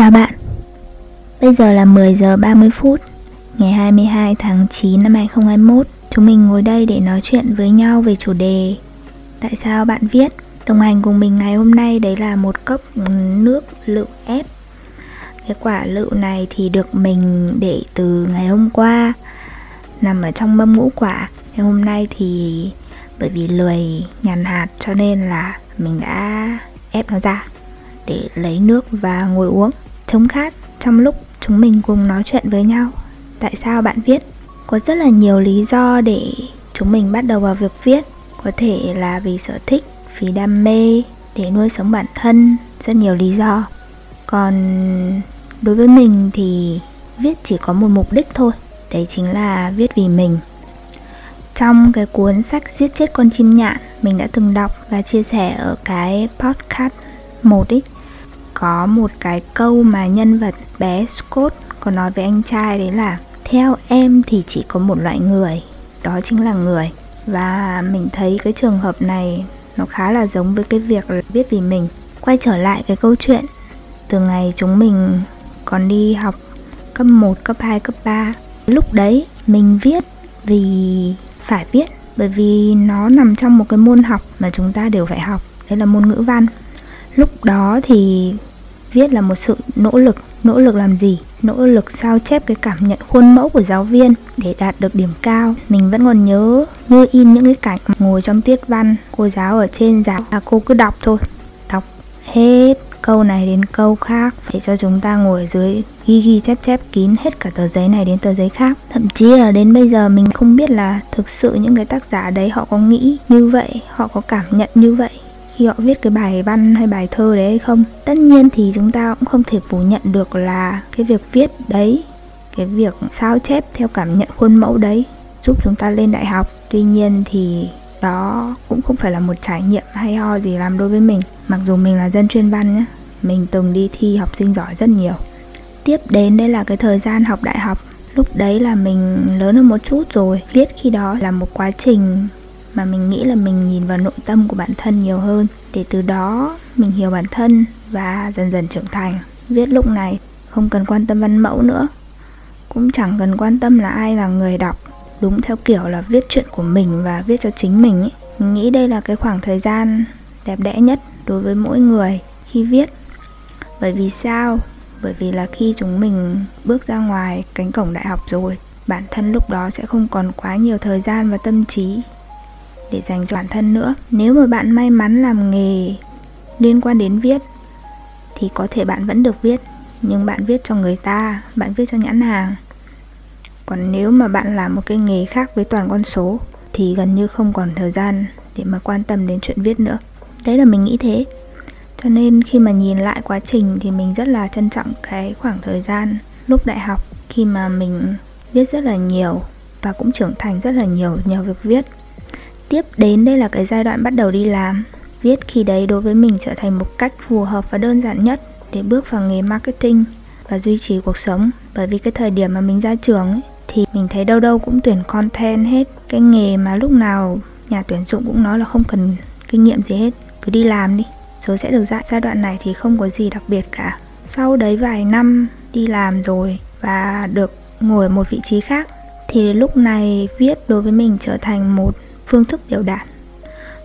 Chào bạn. Bây giờ là 10 giờ 30 phút, Ngày 22 tháng 9 năm 2021 Chúng mình ngồi đây để nói chuyện với nhau về chủ đề Tại sao bạn viết? Đồng hành cùng mình ngày hôm nay đấy là một cốc nước lựu ép. Cái quả lựu này thì được mình để từ ngày hôm qua, Nằm ở trong mâm ngũ quả. Ngày hôm nay thì bởi vì lười nhàn hạt cho nên là mình đã ép nó ra để lấy nước và ngồi uống chống khát trong lúc chúng mình cùng nói chuyện với nhau. Tại sao bạn viết? Có rất là nhiều lý do để chúng mình bắt đầu vào việc viết. Có thể là vì sở thích, vì đam mê để nuôi sống bản thân, rất nhiều lý do. Còn đối với mình thì viết chỉ có một mục đích thôi, đấy chính là viết vì mình. Trong cái cuốn sách giết chết con chim nhạn, mình đã từng đọc và chia sẻ ở cái podcast một ý có một cái câu mà nhân vật bé Scott có nói với anh trai đấy là theo em thì chỉ có một loại người đó chính là người. Và mình thấy cái trường hợp này nó khá là giống với cái việc là viết vì mình. Quay trở lại cái câu chuyện từ ngày chúng mình còn đi học cấp 1, cấp 2, cấp 3 lúc đấy mình viết vì phải viết bởi vì nó nằm trong một cái môn học mà chúng ta đều phải học đấy là môn ngữ văn. Lúc đó thì viết là một sự nỗ lực. Nỗ lực làm gì? Nỗ lực sao chép cái cảm nhận khuôn mẫu của giáo viên để đạt được điểm cao? Mình vẫn còn nhớ như in những cái cảnh ngồi trong tiết văn cô giáo ở trên giảng, là cô cứ đọc thôi. Đọc hết câu này đến câu khác để cho chúng ta ngồi ở dưới ghi ghi chép chép kín hết cả tờ giấy này đến tờ giấy khác. Thậm chí là đến bây giờ mình không biết là thực sự những cái tác giả đấy họ có nghĩ như vậy họ có cảm nhận như vậy khi họ viết cái bài văn hay bài thơ đấy hay không? Tất nhiên thì chúng ta cũng không thể phủ nhận được là cái việc viết đấy, cái việc sao chép theo cảm nhận khuôn mẫu đấy giúp chúng ta lên đại học. Tuy nhiên thì đó cũng không phải là một trải nghiệm hay ho gì làm đối với mình. Mặc dù mình là dân chuyên văn nhé mình từng đi thi học sinh giỏi rất nhiều. Tiếp đến đây là cái thời gian học đại học. Lúc đấy là mình lớn hơn một chút rồi. Viết khi đó là một quá trình mà mình nghĩ là mình nhìn vào nội tâm của bản thân nhiều hơn, để từ đó mình hiểu bản thân và dần dần trưởng thành. Viết lúc này không cần quan tâm văn mẫu nữa, cũng chẳng cần quan tâm là ai là người đọc. Đúng theo kiểu là viết chuyện của mình và viết cho chính mình ấy. mình nghĩ đây là cái khoảng thời gian đẹp đẽ nhất đối với mỗi người khi viết. Bởi vì sao? Bởi vì là khi chúng mình bước ra ngoài cánh cổng đại học rồi, bản thân lúc đó sẽ không còn quá nhiều thời gian và tâm trí để dành cho bản thân nữa. Nếu mà bạn may mắn làm nghề liên quan đến viết, thì có thể bạn vẫn được viết, nhưng bạn viết cho người ta, bạn viết cho nhãn hàng. Còn nếu mà bạn làm một cái nghề khác với toàn con số, thì gần như không còn thời gian để mà quan tâm đến chuyện viết nữa. Đấy là mình nghĩ thế. Cho nên khi mà nhìn lại quá trình thì mình rất là trân trọng cái khoảng thời gian lúc đại học, khi mà mình viết rất là nhiều và cũng trưởng thành rất là nhiều nhờ việc viết tiếp đến đây là cái giai đoạn bắt đầu đi làm. Viết khi đấy đối với mình trở thành một cách phù hợp và đơn giản nhất để bước vào nghề marketing và duy trì cuộc sống. Bởi vì cái thời điểm mà mình ra trường ấy, thì mình thấy đâu đâu cũng tuyển content hết. Cái nghề mà lúc nào nhà tuyển dụng cũng nói là không cần kinh nghiệm gì hết cứ đi làm đi. Rồi sẽ được dạy giai đoạn này thì không có gì đặc biệt cả. Sau đấy vài năm đi làm rồi và được ngồi ở một vị trí khác thì lúc này viết đối với mình trở thành một phương thức biểu đạt.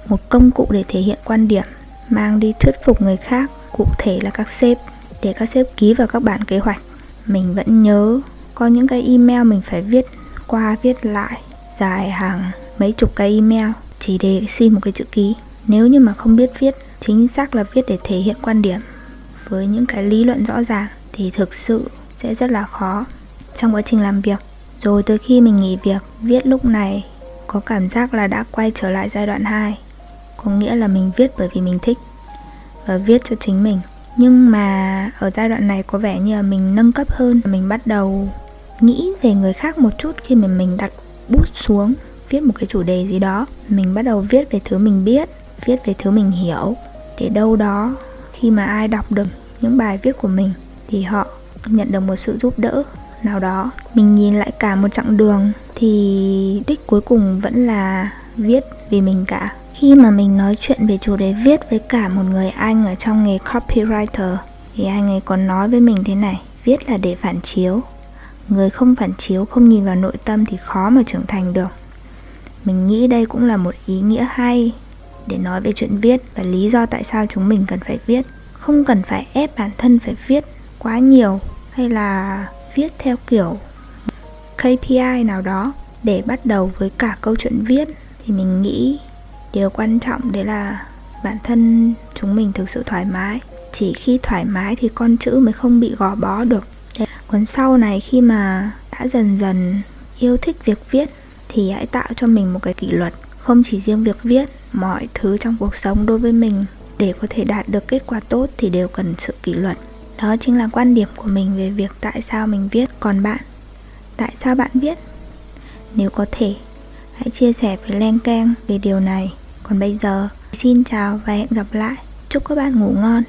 Một công cụ để thể hiện quan điểm, mang đi thuyết phục người khác, cụ thể là các sếp, để các sếp ký vào các bản kế hoạch. Mình vẫn nhớ, có những cái email mình phải viết qua, viết lại, dài hàng mấy chục cái email chỉ để xin một cái chữ ký. Nếu như mà không biết viết, chính xác là viết để thể hiện quan điểm với những cái lý luận rõ ràng thì thực sự sẽ rất là khó trong quá trình làm việc. Rồi tới khi mình nghỉ việc, viết lúc này có cảm giác là đã quay trở lại giai đoạn 2 có nghĩa là mình viết bởi vì mình thích và viết cho chính mình. Nhưng mà ở giai đoạn này có vẻ như là mình nâng cấp hơn, mình bắt đầu nghĩ về người khác một chút khi mà mình đặt bút xuống, viết một cái chủ đề gì đó. Mình bắt đầu viết về thứ mình biết, viết về thứ mình hiểu, để đâu đó khi mà ai đọc được những bài viết của mình thì họ nhận được một sự giúp đỡ nào đó. Mình nhìn lại cả một chặng đường thì đích cuối cùng vẫn là viết vì mình cả. Khi mà mình nói chuyện về chủ đề viết với cả một người anh ở trong nghề copywriter, thì anh ấy còn nói với mình thế này, viết là để phản chiếu. Người không phản chiếu, không nhìn vào nội tâm thì khó mà trưởng thành được. Mình nghĩ đây cũng là một ý nghĩa hay để nói về chuyện viết và lý do tại sao chúng mình cần phải viết. Không cần phải ép bản thân phải viết quá nhiều hay là viết theo kiểu KPI nào đó để bắt đầu với cả câu chuyện viết, thì mình nghĩ điều quan trọng đấy là bản thân chúng mình thực sự thoải mái. Chỉ khi thoải mái thì con chữ mới không bị gò bó được. Cuốn sau này khi mà đã dần dần yêu thích việc viết thì hãy tạo cho mình một cái kỷ luật. Không chỉ riêng việc viết, mọi thứ trong cuộc sống đối với mình để có thể đạt được kết quả tốt thì đều cần sự kỷ luật. Đó chính là quan điểm của mình về việc tại sao mình viết. Còn bạn? Tại sao bạn viết nếu có thể, hãy chia sẻ với len keng về điều này. Còn bây giờ, xin chào và hẹn gặp lại. Chúc các bạn ngủ ngon.